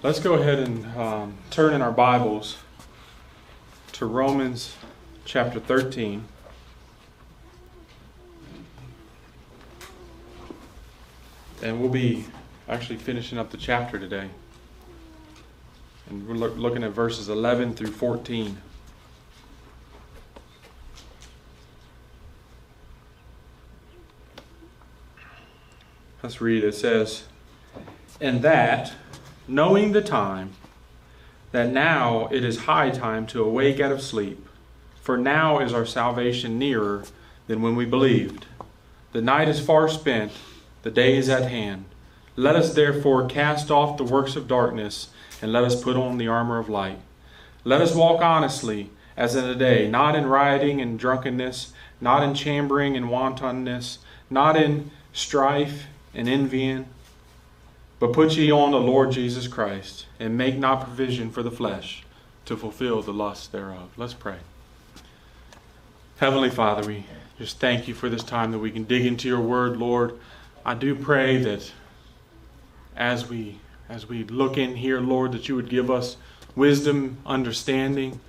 Let's go ahead and um, turn in our Bibles to Romans chapter 13. And we'll be actually finishing up the chapter today. And we're loo- looking at verses 11 through 14. Let's read. It says, And that, knowing the time, that now it is high time to awake out of sleep, for now is our salvation nearer than when we believed. The night is far spent, the day is at hand. Let us therefore cast off the works of darkness, and let us put on the armor of light. Let us walk honestly, as in the day, not in rioting and drunkenness, not in chambering and wantonness, not in strife and envying but put ye on the Lord Jesus Christ, and make not provision for the flesh to fulfill the lusts thereof. Let's pray. Heavenly Father, we just thank you for this time that we can dig into your word, Lord. I do pray that as we as we look in here, Lord, that you would give us wisdom, understanding,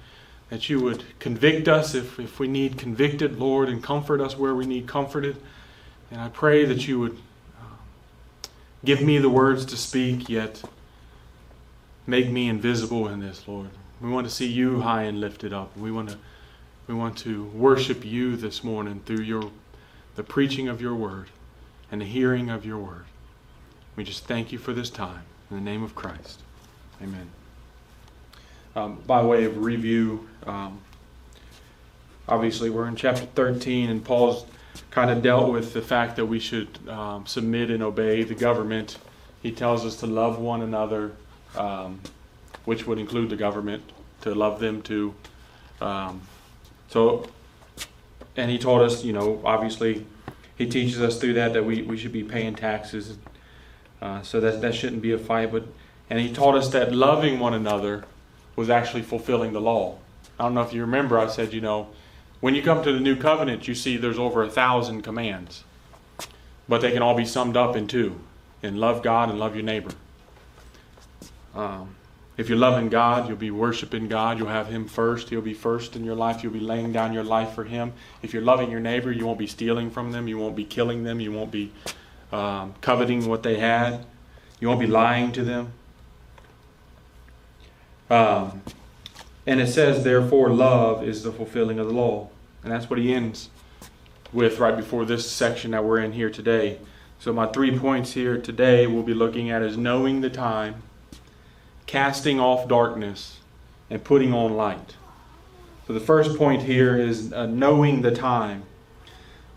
that you would convict us if, if we need convicted, Lord, and comfort us where we need comforted. And I pray that you would Give me the words to speak, yet make me invisible in this, Lord. We want to see you high and lifted up. We want to we want to worship you this morning through your the preaching of your word and the hearing of your word. We just thank you for this time. In the name of Christ. Amen. Um, by way of review, um, obviously we're in chapter 13, and Paul's kind of dealt with the fact that we should um, submit and obey the government. He tells us to love one another, um, which would include the government, to love them too. Um, so, and he told us, you know, obviously, he teaches us through that that we, we should be paying taxes. Uh, so that that shouldn't be a fight. But and he taught us that loving one another was actually fulfilling the law. I don't know if you remember. I said, you know, when you come to the new covenant, you see there's over a thousand commands, but they can all be summed up in two: in love God and love your neighbor. Um, if you're loving God, you'll be worshiping God. You'll have Him first. He'll be first in your life. You'll be laying down your life for Him. If you're loving your neighbor, you won't be stealing from them. You won't be killing them. You won't be um, coveting what they had. You won't be lying to them. Um, and it says, therefore, love is the fulfilling of the law. And that's what he ends with right before this section that we're in here today. So, my three points here today we'll be looking at is knowing the time, casting off darkness, and putting on light. So, the first point here is uh, knowing the time.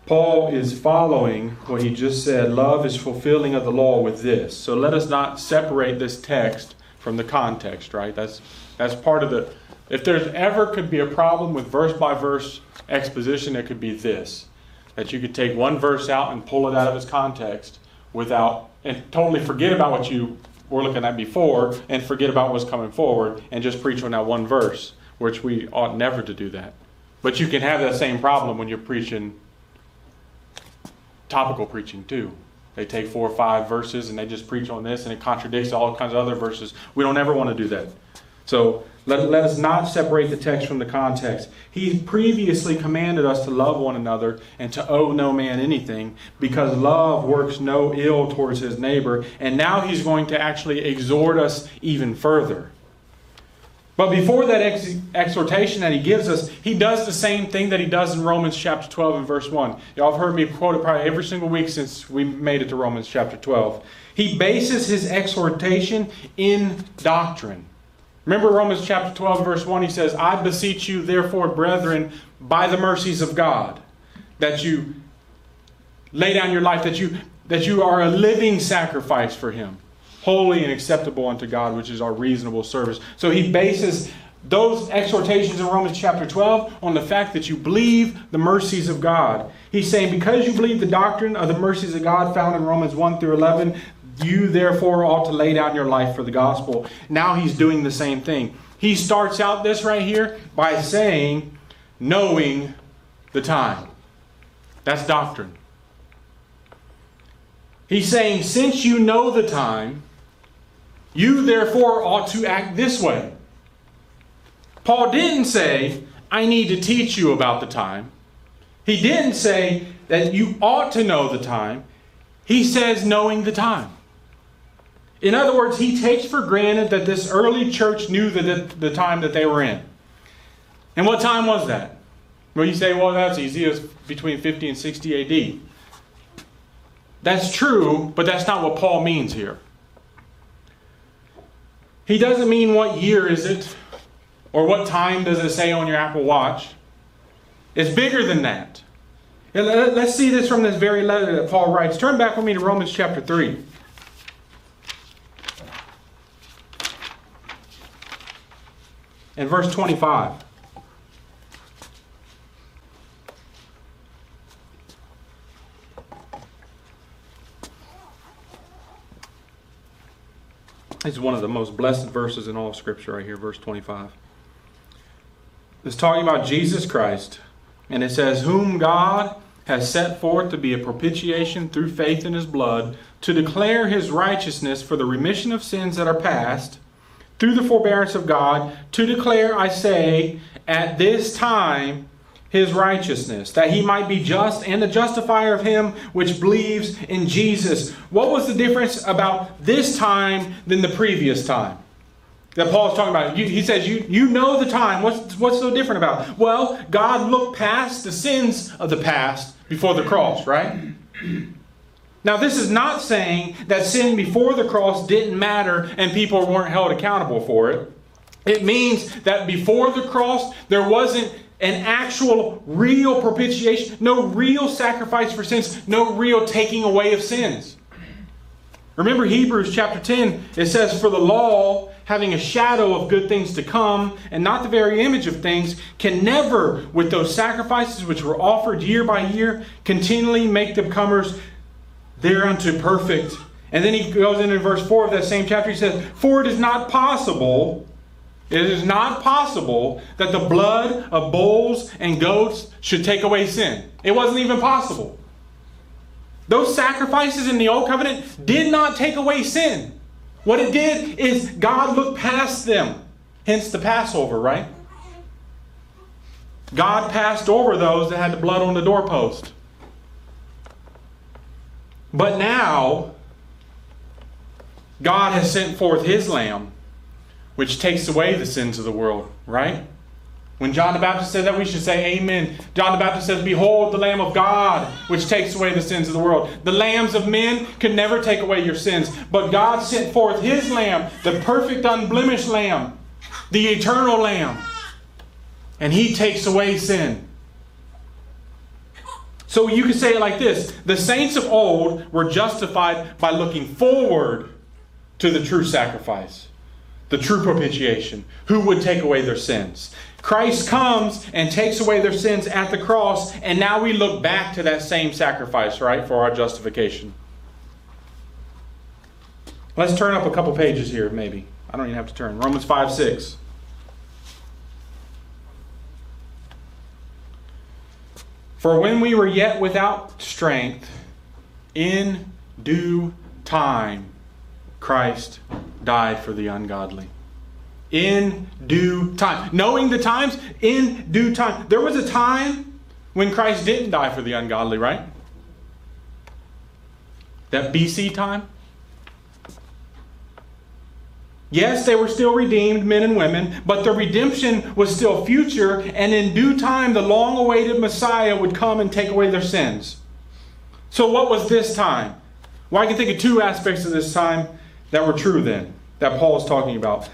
Paul is following what he just said love is fulfilling of the law with this. So, let us not separate this text from the context, right? That's, that's part of the if there's ever could be a problem with verse by verse exposition, it could be this that you could take one verse out and pull it out of its context without and totally forget about what you were looking at before and forget about what's coming forward and just preach on that one verse, which we ought never to do that. But you can have that same problem when you're preaching topical preaching too. They take four or five verses and they just preach on this and it contradicts all kinds of other verses. We don't ever want to do that. So let, let us not separate the text from the context. He previously commanded us to love one another and to owe no man anything because love works no ill towards his neighbor. And now he's going to actually exhort us even further. But before that ex- exhortation that he gives us, he does the same thing that he does in Romans chapter 12 and verse 1. Y'all have heard me quote it probably every single week since we made it to Romans chapter 12. He bases his exhortation in doctrine. Remember Romans chapter 12, verse 1, he says, I beseech you, therefore, brethren, by the mercies of God, that you lay down your life, that you, that you are a living sacrifice for him, holy and acceptable unto God, which is our reasonable service. So he bases those exhortations in Romans chapter 12 on the fact that you believe the mercies of God. He's saying, because you believe the doctrine of the mercies of God found in Romans 1 through 11, you therefore ought to lay down your life for the gospel. Now he's doing the same thing. He starts out this right here by saying, knowing the time. That's doctrine. He's saying, since you know the time, You therefore ought to act this way. Paul didn't say, I need to teach you about the time. He didn't say that you ought to know the time. He says, knowing the time. In other words, he takes for granted that this early church knew the, the, time that they were in. And what time was that? Well, you say, well, that's easy. It's between 50 and 60 AD. That's true, but that's not what Paul means here. He doesn't mean what year is it or what time does it say on your Apple Watch. It's bigger than that. Let's see this from this very letter that Paul writes. Turn back with me to Romans chapter 3. And verse 25. This is one of the most blessed verses in all of Scripture, right here, verse 25. It's talking about Jesus Christ, and it says, Whom God has set forth to be a propitiation through faith in his blood, to declare his righteousness for the remission of sins that are past, through the forbearance of God, to declare, I say, at this time his righteousness, that he might be just and the justifier of him which believes in Jesus. What was the difference about this time than the previous time? That Paul is talking about. He says, you, you know the time. What's, what's so different about it? Well, God looked past the sins of the past before the cross, right? Now, this is not saying that sin before the cross didn't matter and people weren't held accountable for it. It means that before the cross, there wasn't an actual, real propitiation, no real sacrifice for sins, no real taking away of sins. Remember Hebrews chapter 10, it says, For the law, having a shadow of good things to come, and not the very image of things, can never, with those sacrifices which were offered year by year, continually make the comers thereunto perfect. And then he goes into verse 4 of that same chapter, he says, For it is not possible it is not possible that the blood of bulls and goats should take away sin. It wasn't even possible. Those sacrifices in the Old Covenant did not take away sin. What it did is God looked past them. Hence the Passover, right? God passed over those that had the blood on the doorpost. But now, God has sent forth His Lamb which takes away the sins of the world, right? When John the Baptist said that, we should say amen. John the Baptist says, Behold the Lamb of God, which takes away the sins of the world. The lambs of men can never take away your sins, but God sent forth his Lamb, the perfect, unblemished Lamb, the eternal Lamb, and he takes away sin. So you can say it like this The saints of old were justified by looking forward to the true sacrifice the true propitiation, who would take away their sins. Christ comes and takes away their sins at the cross, and now we look back to that same sacrifice, right, for our justification. Let's turn up a couple pages here, maybe. I don't even have to turn. Romans 5 6. For when we were yet without strength, in due time, Christ died for the ungodly. In due time. Knowing the times, in due time. There was a time when Christ didn't die for the ungodly, right? That BC time? Yes, they were still redeemed, men and women, but the redemption was still future, and in due time, the long awaited Messiah would come and take away their sins. So, what was this time? Well, I can think of two aspects of this time that were true then that Paul is talking about.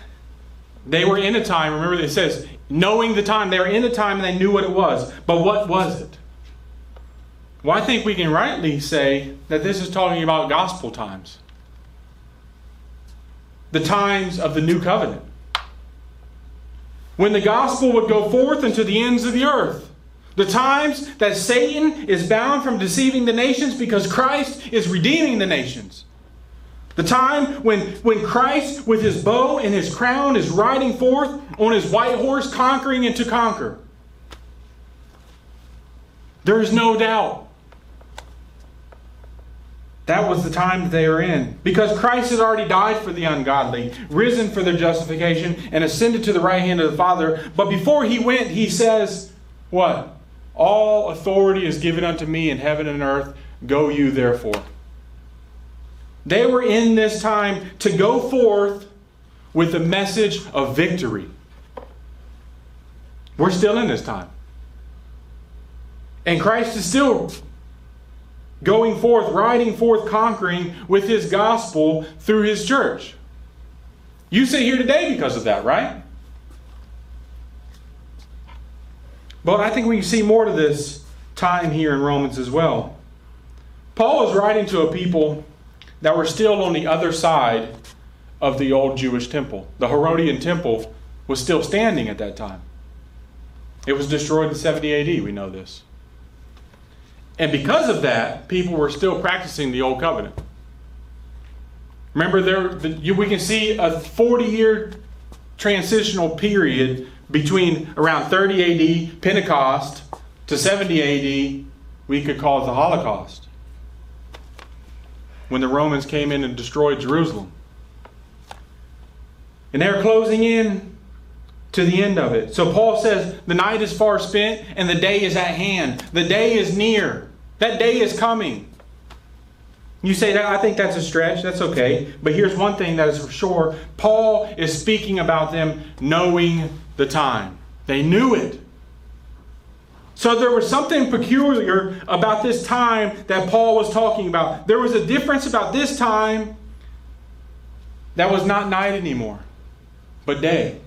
They were in a time, remember it says, knowing the time, they were in a time and they knew what it was. But what was it? Well, I think we can rightly say that this is talking about gospel times. The times of the new covenant. When the gospel would go forth into the ends of the earth. The times that Satan is bound from deceiving the nations because Christ is redeeming the nations. The time when, when Christ, with his bow and his crown, is riding forth on his white horse, conquering and to conquer. There is no doubt That was the time they were in. Because Christ had already died for the ungodly, risen for their justification, and ascended to the right hand of the Father. But before he went, he says, What? All authority is given unto me in heaven and earth. Go you therefore. They were in this time to go forth with a message of victory. We're still in this time. And Christ is still going forth, riding forth, conquering with his gospel through his church. You sit here today because of that, right? But I think we can see more to this time here in Romans as well. Paul is writing to a people that were still on the other side of the old Jewish temple. The Herodian temple was still standing at that time. It was destroyed in 70 AD, we know this. And because of that, people were still practicing the old covenant. Remember, there we can see a 40 year transitional period between around 30 AD, Pentecost, to 70 AD, we could call it the Holocaust. When the Romans came in and destroyed Jerusalem. And they're closing in to the end of it. So Paul says, The night is far spent and the day is at hand. The day is near. That day is coming. You say that I think that's a stretch, that's okay. But here's one thing that is for sure Paul is speaking about them knowing the time. They knew it. So there was something peculiar about this time that Paul was talking about. There was a difference about this time that was not night anymore, but day.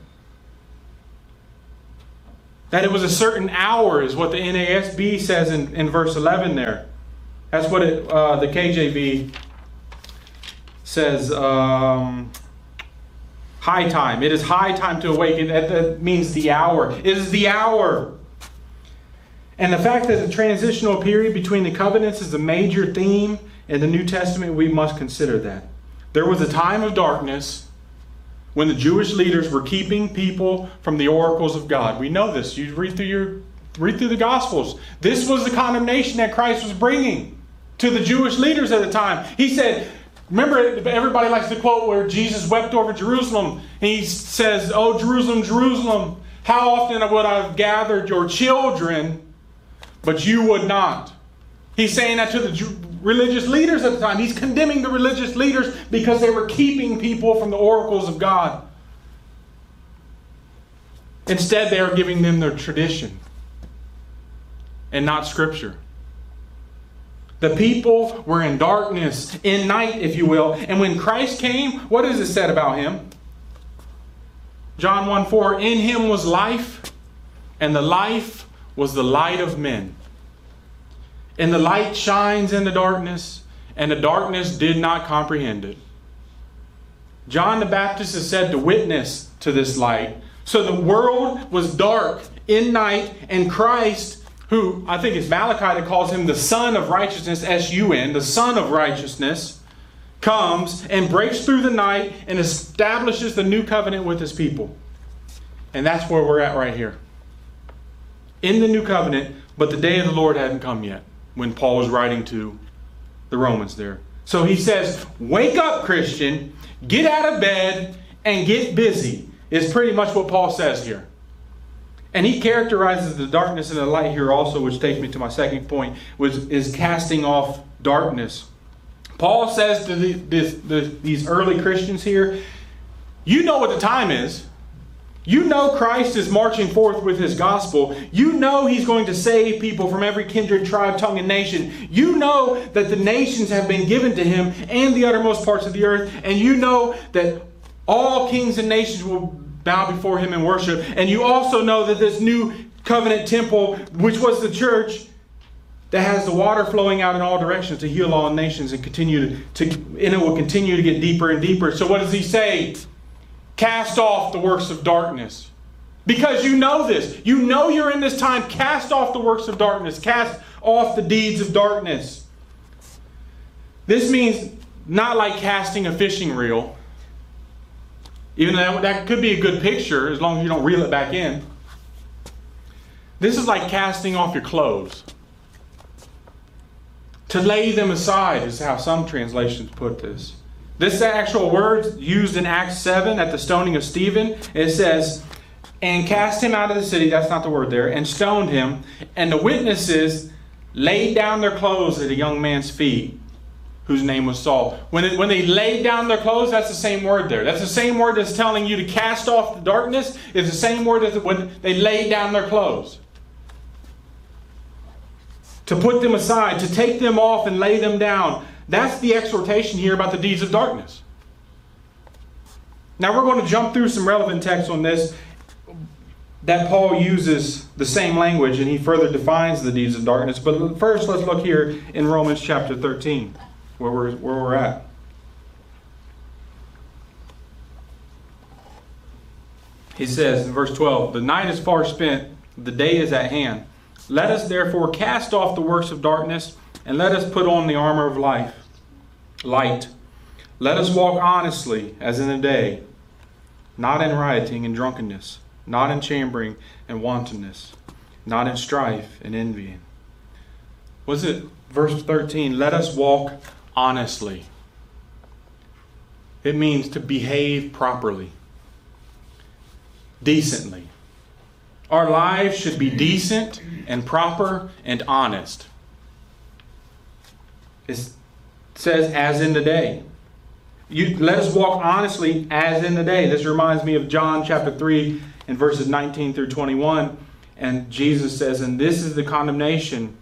That it was a certain hour, is what the NASB says in, in verse 11 there. That's what it, uh, the KJV says. Um, high time. It is high time to awaken. That means the hour. It is the hour. And the fact that the transitional period between the covenants is a major theme in the New Testament, we must consider that. There was a time of darkness when the Jewish leaders were keeping people from the oracles of God. We know this. You read through your read through the Gospels. This was the condemnation that Christ was bringing to the Jewish leaders at the time. He said, Remember, everybody likes to quote where Jesus wept over Jerusalem. And he says, Oh, Jerusalem, Jerusalem, how often would I have gathered your children, but you would not? He's saying that to the religious leaders at the time. He's condemning the religious leaders because they were keeping people from the oracles of God. Instead, they are giving them their tradition and not Scripture. The people were in darkness, in night, if you will. And when Christ came, what is it said about him? John 1 4 In him was life, and the life was the light of men. And the light shines in the darkness, and the darkness did not comprehend it. John the Baptist is said to witness to this light. So the world was dark in night, and Christ who I think it's Malachi that calls him the Sun of Righteousness, S U N, the Sun of Righteousness, comes and breaks through the night and establishes the new covenant with his people. And that's where we're at right here. In the new covenant, but the day of the Lord hadn't come yet when Paul was writing to the Romans there. So he says, Wake up, Christian, get out of bed, and get busy, is pretty much what Paul says here. And he characterizes the darkness and the light here also, which takes me to my second point, which is casting off darkness. Paul says to the, this, the, these early Christians here, you know what the time is. You know Christ is marching forth with his gospel. You know he's going to save people from every kindred, tribe, tongue, and nation. You know that the nations have been given to him and the uttermost parts of the earth. And you know that all kings and nations will bow before him in worship. And you also know that this new covenant temple, which was the church, that has the water flowing out in all directions to heal all nations and continue to, to and it will continue to get deeper and deeper. So what does he say? Cast off the works of darkness. Because you know this. You know you're in this time. Cast off the works of darkness. Cast off the deeds of darkness. This means not like casting a fishing reel even though that, could be a good picture as long as you don't reel it back in. This is like casting off your clothes. To lay them aside is how some translations put this. This actual word used in Acts 7 at the stoning of Stephen, it says, and cast him out of the city, that's not the word there, and stoned him. And the witnesses laid down their clothes at a young man's feet, whose name was Saul. When, it, when they laid down their clothes, that's the same word there. That's the same word that's telling you to cast off the darkness. It's the same word as when they laid down their clothes. To put them aside, to take them off and lay them down. That's the exhortation here about the deeds of darkness. Now we're going to jump through some relevant texts on this that Paul uses the same language and he further defines the deeds of darkness. But first, let's look here in Romans chapter 13, where we're, where we're at. He says in verse 12, The night is far spent, the day is at hand. Let us therefore cast off the works of darkness, and let us put on the armor of life, light. Let us walk honestly as in the day, not in rioting and drunkenness not in chambering and wantonness, not in strife and envying. Was it verse 13? Let us walk honestly. It means to behave properly, decently. Our lives should be decent and proper and honest. It says, as in the day. You, let us walk honestly as in the day. This reminds me of John chapter 3 and verses 19 through 21. And Jesus says, And this is the condemnation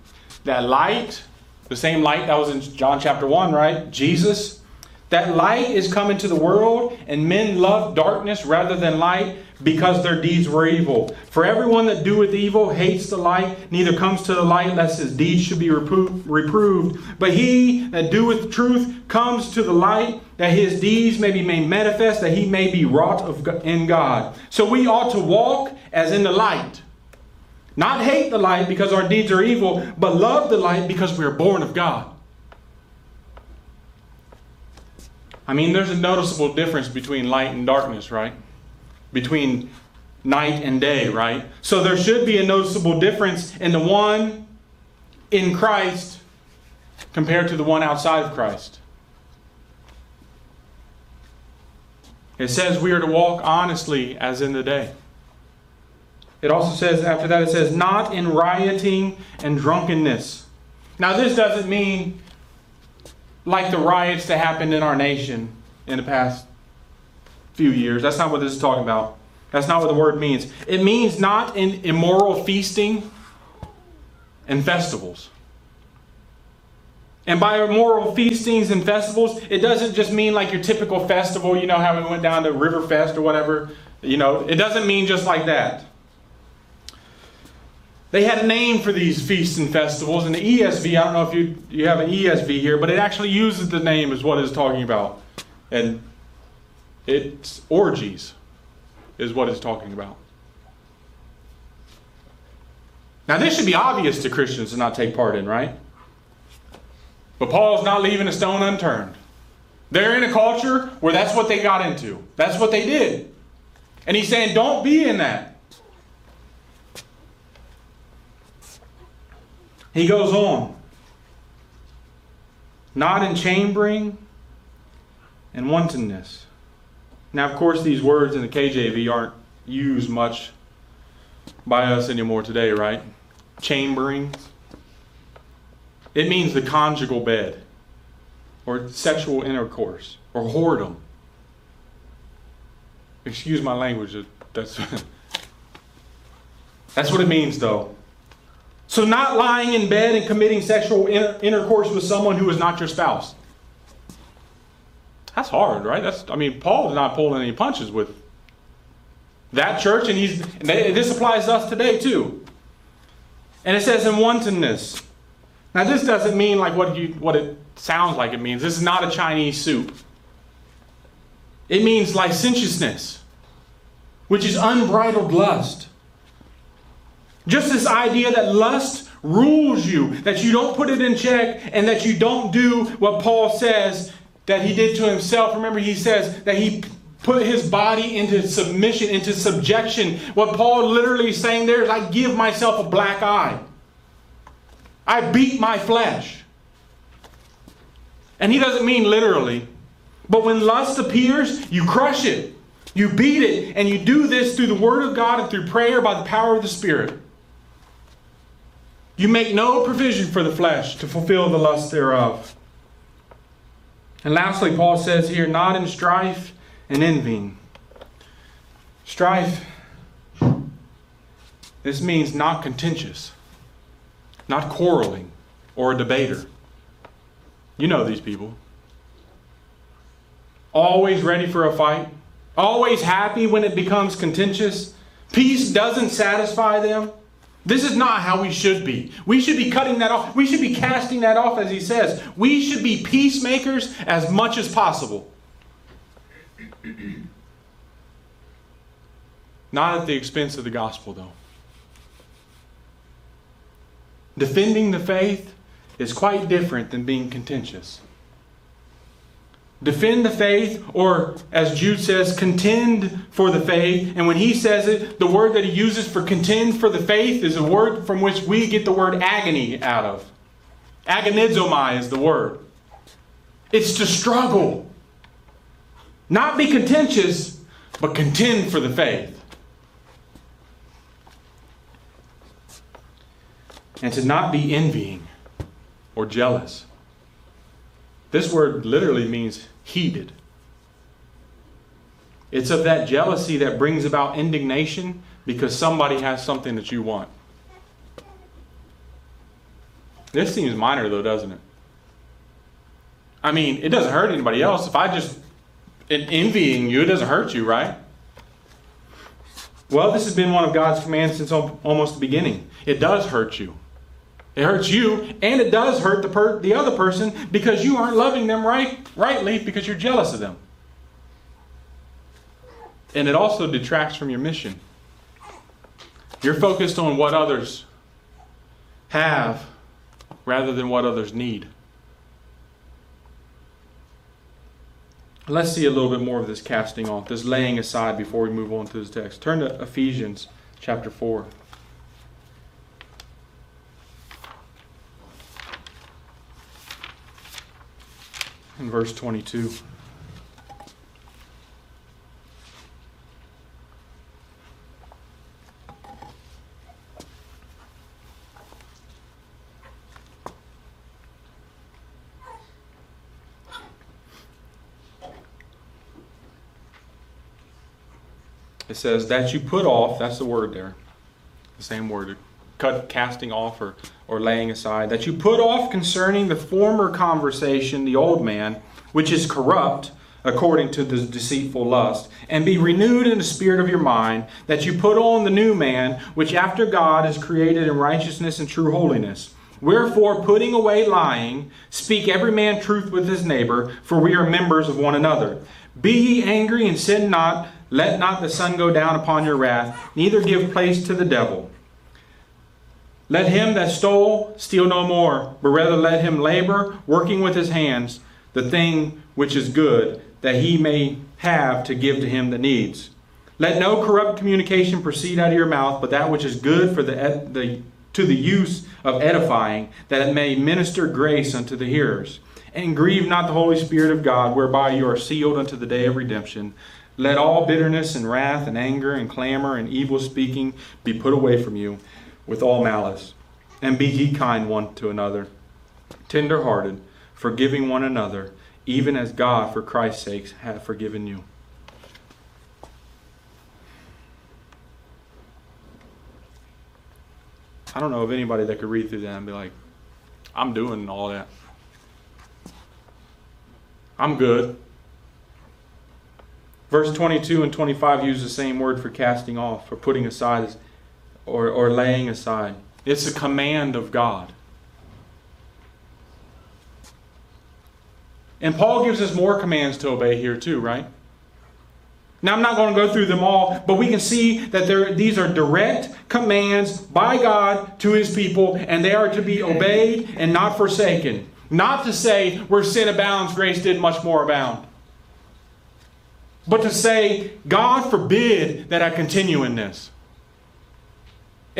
that light, the same light that was in John chapter 1, right? Jesus, that light is come into the world, and men love darkness rather than light because their deeds were evil. For everyone that doeth evil hates the light, neither comes to the light lest his deeds should be repro- reproved. But he that doeth truth comes to the light, that his deeds may be made manifest, that he may be wrought of, in God. So we ought to walk as in the light. Not hate the light because our deeds are evil, but love the light because we are born of God. I mean, there's a noticeable difference between light and darkness, right? Between night and day, right? So there should be a noticeable difference in the one in Christ compared to the one outside of Christ. It says we are to walk honestly as in the day. It also says, after that, it says, not in rioting and drunkenness. Now, this doesn't mean like the riots that happened in our nation in the past few years. That's not what this is talking about. That's not what the word means. It means not in immoral feasting and festivals. And by immoral feastings and festivals, it doesn't just mean like your typical festival, you know, how we went down to Riverfest or whatever. You know, it doesn't mean just like that. They had a name for these feasts and festivals, and the ESV, I don't know if you, you have an ESV here, but it actually uses the name as what it's talking about. And it's orgies, is what it's talking about. Now, this should be obvious to Christians to not take part in, right? But Paul's not leaving a stone unturned. They're in a culture where that's what they got into, that's what they did. And he's saying, don't be in that. He goes on. Not in chambering and wantonness. Now, of course, these words in the KJV aren't used much by us anymore today, right? Chamberings. It means the conjugal bed, or sexual intercourse, or whoredom. Excuse my language. That's, that's what it means, though. So, not lying in bed and committing sexual intercourse with someone who is not your spouse. That's hard, right? That's I mean, Paul's not pulling any punches with that church, and he's and they, this applies to us today too. And it says in wantonness. Now, this doesn't mean like what you what it sounds like it means. This is not a Chinese soup. It means licentiousness, which is unbridled lust. Just this idea that lust rules you, that you don't put it in check, and that you don't do what Paul says that he did to himself. Remember, he says that he put his body into submission, into subjection. What Paul literally is saying there is, I give myself a black eye. I beat my flesh. And he doesn't mean literally. But when lust appears, you crush it. You beat it, and you do this through the Word of God and through prayer by the power of the Spirit. You make no provision for the flesh to fulfill the lust thereof. And lastly, Paul says here, not in strife and envying. Strife, this means not contentious, not quarreling or a debater. You know these people. Always ready for a fight, always happy when it becomes contentious. Peace doesn't satisfy them. This is not how we should be. We should be cutting that off. We should be casting that off, as he says. We should be peacemakers as much as possible. Not at the expense of the gospel, though. Defending the faith is quite different than being contentious. Defend the faith, or as Jude says, contend for the faith. And when he says it, the word that he uses for contend for the faith is a word from which we get the word agony out of. Agonizomai is the word. It's to struggle. Not be contentious, but contend for the faith. And to not be envying or jealous. This word literally means heated. It's of that jealousy that brings about indignation because somebody has something that you want. This seems minor, though, doesn't it? I mean, it doesn't hurt anybody else. If I just am envying you, it doesn't hurt you, right? Well, this has been one of God's commands since almost the beginning. It does hurt you. It hurts you, and it does hurt the, per- the other person because you aren't loving them right, rightly because you're jealous of them. And it also detracts from your mission. You're focused on what others have rather than what others need. Let's see a little bit more of this casting off, this laying aside before we move on to this text. Turn to Ephesians chapter 4. In verse 22. It says that you put off, that's the word there, the same word, cut, casting off or, or laying aside, that you put off concerning the former conversation, the old man, which is corrupt according to the deceitful lust, and be renewed in the spirit of your mind, that you put on the new man, which after God is created in righteousness and true holiness. Wherefore, putting away lying, speak every man truth with his neighbor, for we are members of one another. Be ye angry and sin not, let not the sun go down upon your wrath, neither give place to the devil. Let him that stole steal no more, but rather let him labor, working with his hands, the thing which is good, that he may have to give to him that needs. Let no corrupt communication proceed out of your mouth, but that which is good for the, the to the use of edifying, that it may minister grace unto the hearers. And grieve not the Holy Spirit of God, whereby you are sealed unto the day of redemption. Let all bitterness and wrath and anger and clamor and evil speaking be put away from you with all malice. And be ye kind one to another, tender hearted, forgiving one another, even as God, for Christ's sake, hath forgiven you. I don't know of anybody that could read through that and be like, I'm doing all that. I'm good. Verse 22 and 25 use the same word for casting off for putting aside or, or laying aside. It's a command of God. And Paul gives us more commands to obey here, too, right? Now, I'm not going to go through them all, but we can see that there, these are direct commands by God to his people, and they are to be obeyed and not forsaken. Not to say, where sin abounds, grace did much more abound. But to say, God forbid that I continue in this.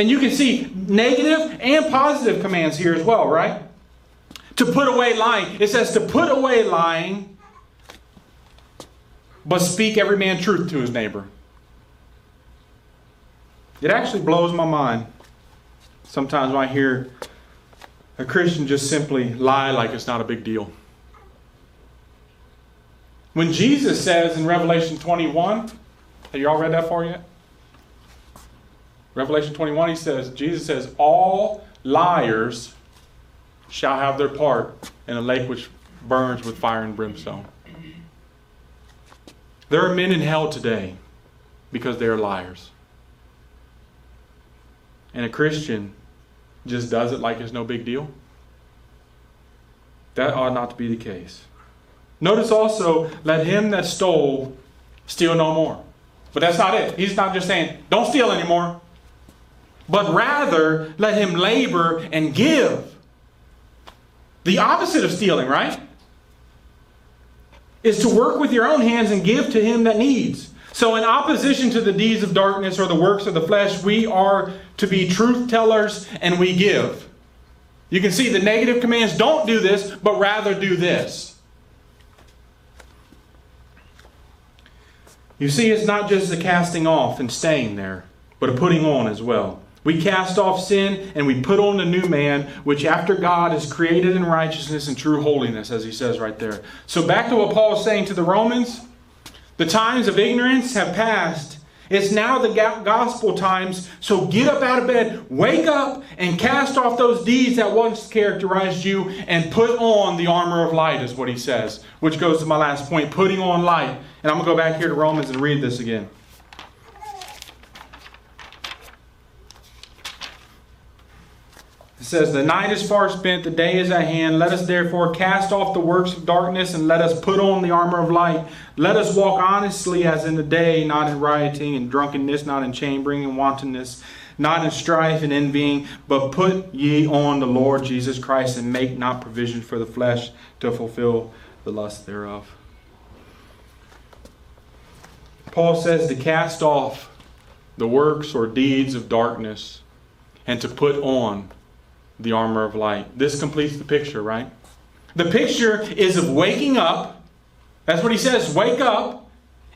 And you can see negative and positive commands here as well, right? to put away lying. It says to put away lying, but speak every man truth to his neighbor. It actually blows my mind sometimes when I hear a Christian just simply lie like it's not a big deal. When Jesus says in Revelation 21, have you all read that far yet? Revelation 21, he says, Jesus says, All liars shall have their part in a lake which burns with fire and brimstone. There are men in hell today because they are liars. And a Christian just does it like it's no big deal. That ought not to be the case. Notice also, let him that stole steal no more. But that's not it. He's not just saying, don't steal anymore. But rather, let him labor and give. The opposite of stealing, right? Is to work with your own hands and give to him that needs. So, in opposition to the deeds of darkness or the works of the flesh, we are to be truth tellers and we give. You can see the negative commands don't do this, but rather do this. You see, it's not just a casting off and staying there, but a putting on as well. We cast off sin and we put on the new man, which after God is created in righteousness and true holiness, as he says right there. So, back to what Paul is saying to the Romans the times of ignorance have passed. It's now the gospel times. So get up out of bed, wake up, and cast off those deeds that once characterized you and put on the armor of light, is what he says. Which goes to my last point putting on light. And I'm going to go back here to Romans and read this again. Says, The night is far spent, the day is at hand. Let us therefore cast off the works of darkness and let us put on the armor of light. Let us walk honestly as in the day, not in rioting and drunkenness, not in chambering and wantonness, not in strife and envying, but put ye on the Lord Jesus Christ and make not provision for the flesh to fulfill the lust thereof. Paul says to cast off the works or deeds of darkness and to put on the armor of light. This completes the picture, right? The picture is of waking up. That's what he says wake up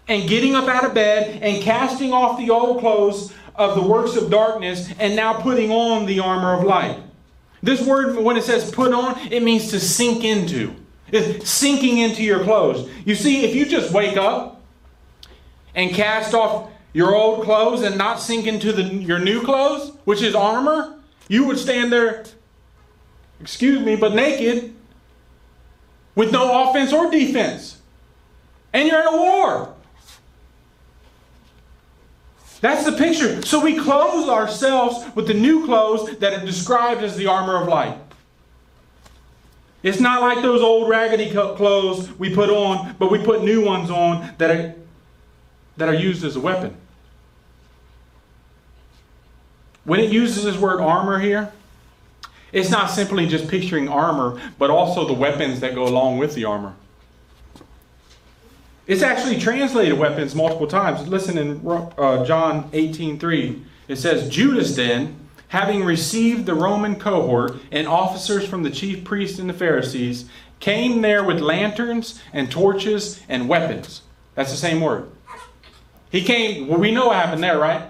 and getting up out of bed and casting off the old clothes of the works of darkness and now putting on the armor of light. This word, when it says put on, it means to sink into. It's sinking into your clothes. You see, if you just wake up and cast off your old clothes and not sink into the, your new clothes, which is armor, you would stand there, excuse me, but naked with no offense or defense. And you're in a war. That's the picture. So we clothe ourselves with the new clothes that are described as the armor of light. It's not like those old raggedy clothes we put on, but we put new ones on that are, that are used as a weapon. When it uses this word armor here, it's not simply just picturing armor, but also the weapons that go along with the armor. It's actually translated weapons multiple times. Listen in uh, John 18:3. It says, "Judas then, having received the Roman cohort and officers from the chief priests and the Pharisees, came there with lanterns and torches and weapons." That's the same word. He came, well, we know what happened there, right?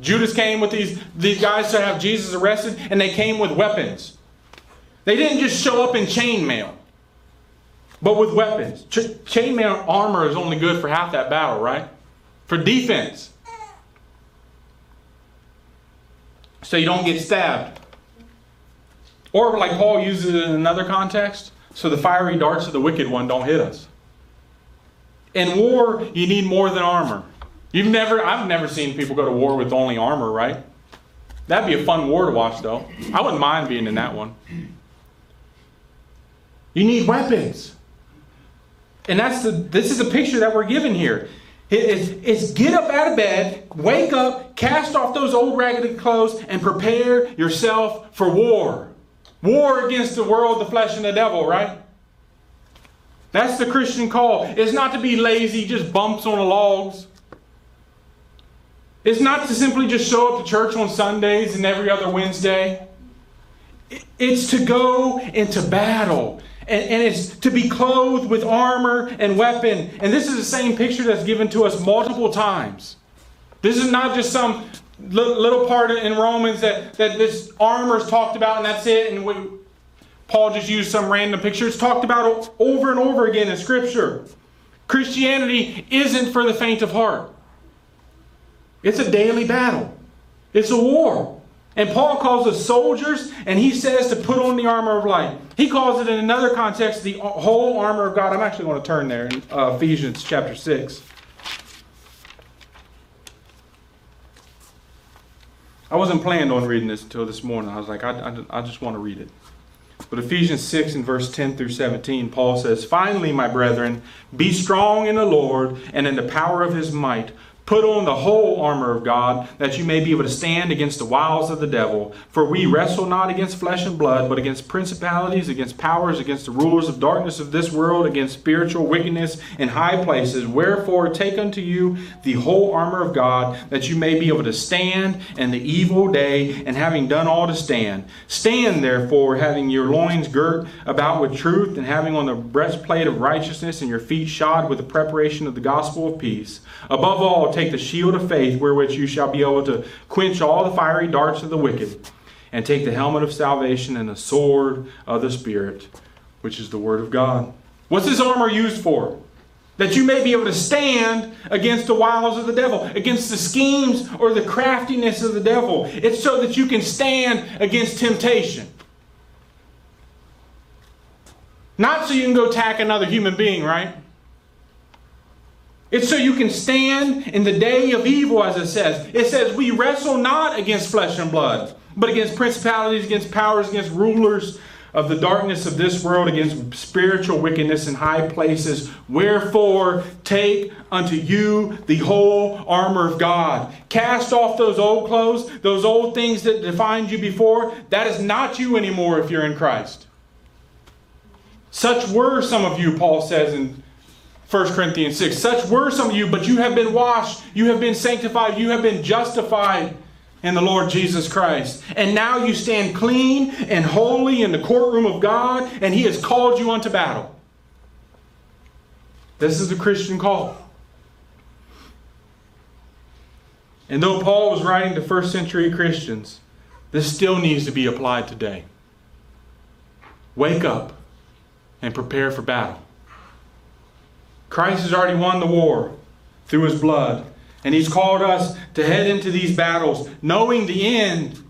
Judas came with these, these guys to have Jesus arrested, and they came with weapons. They didn't just show up in chainmail, but with weapons. Ch- chainmail armor is only good for half that battle, right? For defense. So you don't get stabbed. Or, like Paul uses it in another context, so the fiery darts of the wicked one don't hit us. In war, you need more than armor. You've never, I've never seen people go to war with only armor, right? That'd be a fun war to watch, though. I wouldn't mind being in that one. You need weapons. And that's the, this is a picture that we're given here. It's, it's get up out of bed, wake up, cast off those old raggedy clothes, and prepare yourself for war. War against the world, the flesh, and the devil, right? That's the Christian call. It's not to be lazy, just bumps on the logs. It's not to simply just show up to church on Sundays and every other Wednesday. It's to go into battle. And, and, it's to be clothed with armor and weapon. And this is the same picture that's given to us multiple times. This is not just some little part in Romans that, that this armor is talked about and that's it. And we, Paul just used some random picture. It's talked about over and over again in Scripture. Christianity isn't for the faint of heart, it's a daily battle, it's a war. And Paul calls us soldiers, and he says to put on the armor of light. He calls it in another context the whole armor of God. I'm actually going to turn there in uh, Ephesians chapter 6. I wasn't planned on reading this until this morning. I was like, I, I, I just want to read it. But Ephesians 6 and verse 10 through 17, Paul says, Finally, my brethren, be strong in the Lord and in the power of his might. Put on the whole armor of God, that you may be able to stand against the wiles of the devil. For we wrestle not against flesh and blood, but against principalities, against powers, against the rulers of darkness of this world, against spiritual wickedness in high places. Wherefore, take unto you the whole armor of God, that you may be able to stand in the evil day, and having done all to stand. Stand therefore, having your loins girt about with truth, and having on the breastplate of righteousness, and your feet shod with the preparation of the gospel of peace. Above all, take the shield of faith, wherewith you shall be able to quench all the fiery darts of the wicked, and take the helmet of salvation and the sword of the Spirit, which is the Word of God. What's this armor used for? That you may be able to stand against the wiles of the devil, against the schemes or the craftiness of the devil. It's so that you can stand against temptation. Not so you can go attack another human being, right? It's so you can stand in the day of evil, as it says. It says, We wrestle not against flesh and blood, but against principalities, against powers, against rulers of the darkness of this world, against spiritual wickedness in high places. Wherefore, take unto you the whole armor of God. Cast off those old clothes, those old things that defined you before. That is not you anymore if you're in Christ. Such were some of you, Paul says in 1 Corinthians 6. Such were some of you, but you have been washed, you have been sanctified, you have been justified in the Lord Jesus Christ. And now you stand clean and holy in the courtroom of God, and He has called you unto battle. This is the Christian call. And though Paul was writing to first century Christians, this still needs to be applied today. Wake up and prepare for battle. Christ has already won the war through his blood. And he's called us to head into these battles knowing the end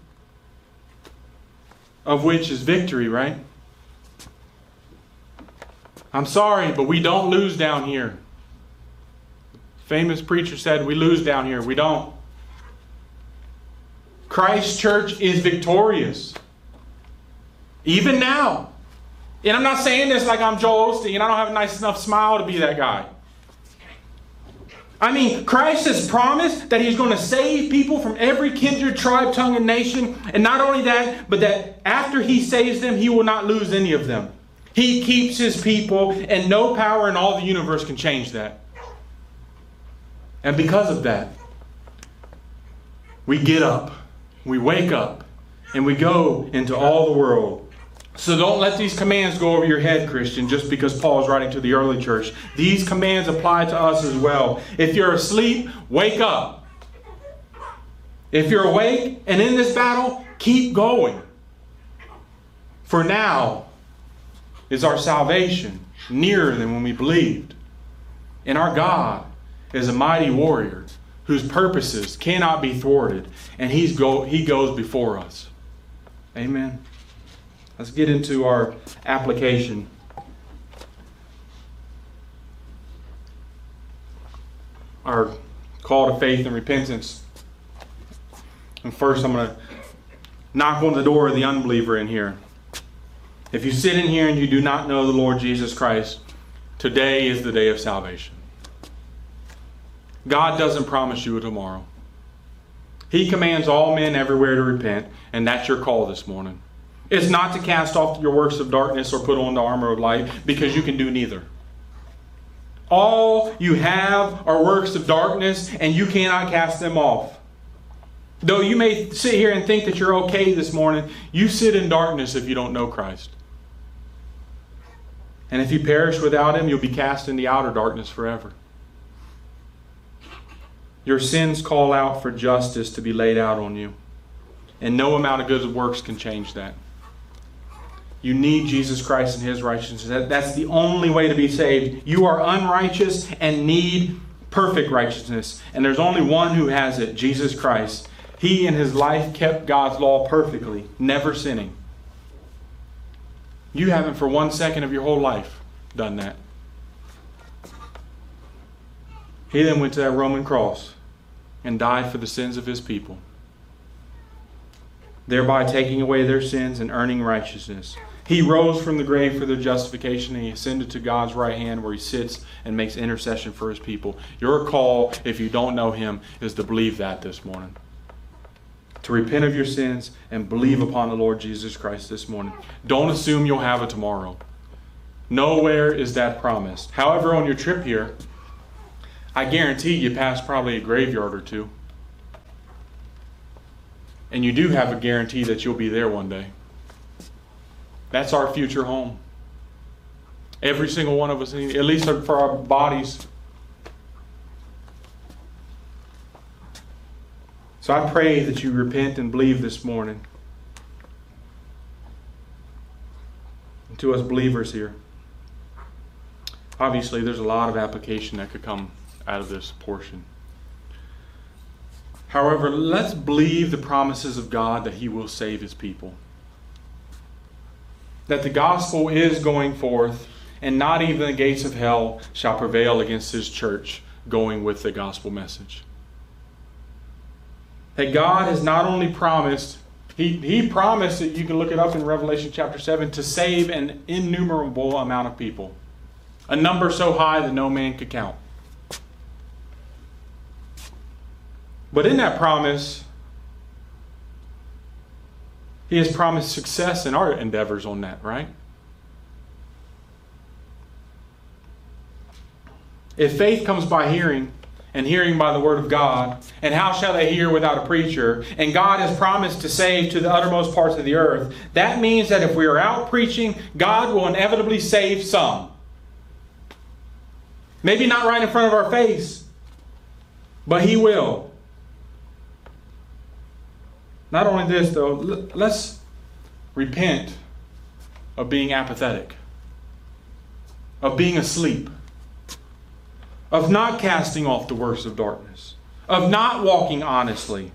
of which is victory, right? I'm sorry, but we don't lose down here. Famous preacher said, We lose down here. We don't. Christ's church is victorious. Even now. And I'm not saying this like I'm Joel Osteen and I don't have a nice enough smile to be that guy. I mean, Christ has promised that He's going to save people from every kindred, tribe, tongue, and nation. And not only that, but that after He saves them, He will not lose any of them. He keeps His people, and no power in all the universe can change that. And because of that, we get up, we wake up, and we go into all the world so don't let these commands go over your head, Christian, just because Paul is writing to the early church. These commands apply to us as well. If you're asleep, wake up. If you're awake and in this battle, keep going. For now is our salvation nearer than when we believed. And our God is a mighty warrior whose purposes cannot be thwarted, and he's go, he goes before us. Amen. Let's get into our application. Our call to faith and repentance. And first, I'm going to knock on the door of the unbeliever in here. If you sit in here and you do not know the Lord Jesus Christ, today is the day of salvation. God doesn't promise you a tomorrow. He commands all men everywhere to repent, and that's your call this morning. It's not to cast off your works of darkness or put on the armor of light because you can do neither. All you have are works of darkness and you cannot cast them off. Though you may sit here and think that you're okay this morning, you sit in darkness if you don't know Christ. And if you perish without Him, you'll be cast in the outer darkness forever. Your sins call out for justice to be laid out on you. And no amount of good works can change that. You need Jesus Christ and His righteousness. That, that's the only way to be saved. You are unrighteous and need perfect righteousness. And there's only one who has it Jesus Christ. He in his life kept God's law perfectly, never sinning. You haven't for one second of your whole life done that. He then went to that Roman cross and died for the sins of his people, thereby taking away their sins and earning righteousness. He rose from the grave for their justification and he ascended to God's right hand where he sits and makes intercession for his people. Your call, if you don't know him, is to believe that this morning. To repent of your sins and believe upon the Lord Jesus Christ this morning. Don't assume you'll have a tomorrow. Nowhere is that promised. However, on your trip here, I guarantee you passed probably a graveyard or two. And you do have a guarantee that you'll be there one day. That's our future home. Every single one of us, at least for our bodies. So I pray that you repent and believe this morning. And to us believers here, obviously there's a lot of application that could come out of this portion. However, let's believe the promises of God that He will save His people that the gospel is going forth, and not even the gates of hell shall prevail against his church going with the gospel message. That God has not only promised, he, he promised that you can look it up in Revelation chapter 7 to save an innumerable amount of people, a number so high that no man could count. But in that promise, he has promised success in our endeavors on that, right? If faith comes by hearing, and hearing by the word of God, and how shall they hear without a preacher? And God has promised to save to the uttermost parts of the earth. That means that if we are out preaching, God will inevitably save some. Maybe not right in front of our face, but He will. Not only this, though, let's repent of being apathetic, of being asleep, of not casting off the works of darkness, of not walking honestly.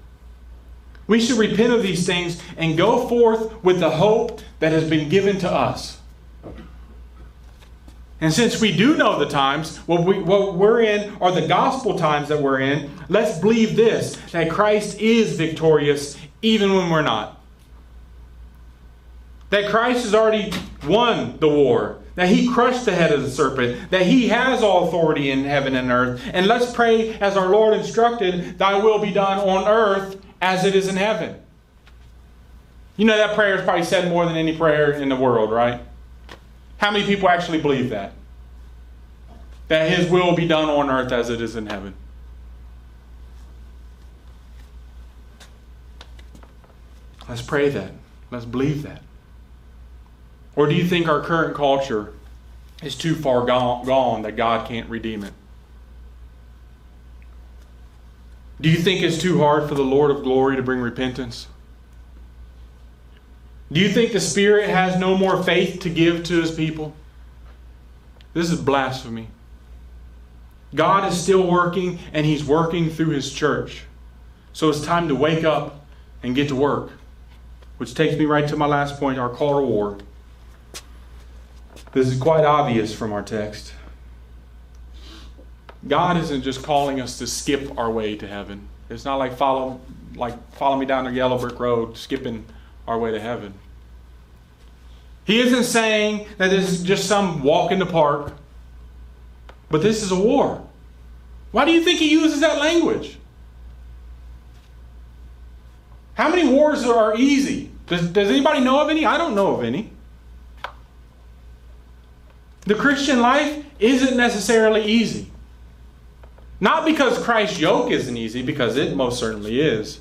We should repent of these things and go forth with the hope that has been given to us. And since we do know the times, what, we, what we're in are the gospel times that we're in, let's believe this that Christ is victorious even when we're not. That Christ has already won the war, that he crushed the head of the serpent, that he has all authority in heaven and earth. And let's pray as our Lord instructed, Thy will be done on earth as it is in heaven. You know that prayer is probably said more than any prayer in the world, right? How many people actually believe that? That his will be done on earth as it is in heaven. Let's pray that. Let's believe that. Or do you think our current culture is too far gone, gone that God can't redeem it? Do you think it's too hard for the Lord of glory to bring repentance? Do you think the Spirit has no more faith to give to his people? This is blasphemy. God is still working, and he's working through his church. So it's time to wake up and get to work. Which takes me right to my last point our call to war. This is quite obvious from our text. God isn't just calling us to skip our way to heaven. It's not like follow like follow me down the yellow brick road, skipping our way to heaven. He isn't saying that this is just some walk in the park, but this is a war. Why do you think he uses that language? How many wars are easy? Does, does anybody know of any? I don't know of any. The Christian life isn't necessarily easy. Not because Christ's yoke isn't easy, because it most certainly is.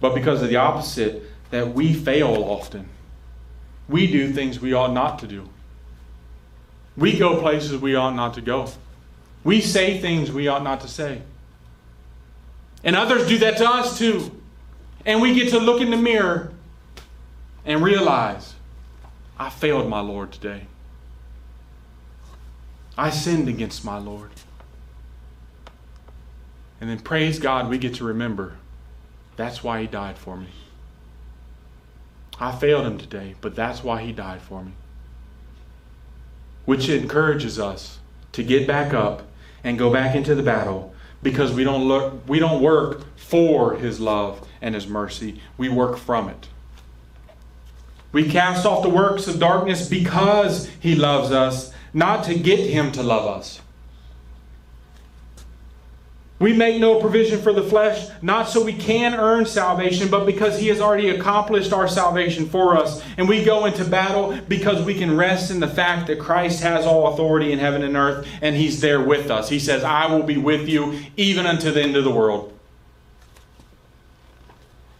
but because of the opposite, that we fail often. We do things we ought not to do. We go places we ought not to go. We say things we ought not to say. And others do that to us too. And we get to look in the mirror and realize, I failed my Lord today. I sinned against my Lord. And then praise God, we get to remember that's why He died for me. I failed Him today, but that's why He died for me. Which encourages us to get back up and go back into the battle because we don't look we don't work for his love and his mercy we work from it we cast off the works of darkness because he loves us not to get him to love us we make no provision for the flesh, not so we can earn salvation, but because He has already accomplished our salvation for us. And we go into battle because we can rest in the fact that Christ has all authority in heaven and earth, and He's there with us. He says, I will be with you even unto the end of the world.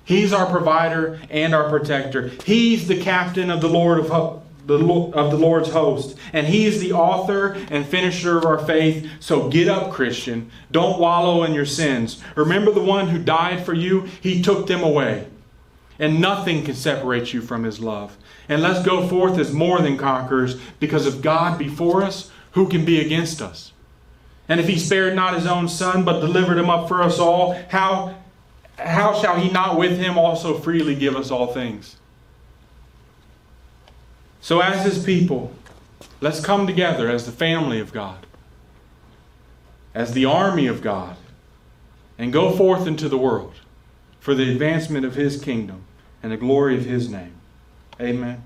He's our provider and our protector. He's the captain of the Lord of the, of the Lord's host. And He is the author and finisher of our faith. So get up, Christian. Don't wallow in your sins. Remember the one who died for you? He took them away. And nothing can separate you from His love. And let's go forth as more than conquerors because if God before us, who can be against us? And if He spared not His own Son, but delivered Him up for us all, how, how shall He not with Him also freely give us all things? So, as His people, let's come together as the family of God, as the army of God, and go forth into the world for the advancement of His kingdom and the glory of His name. Amen.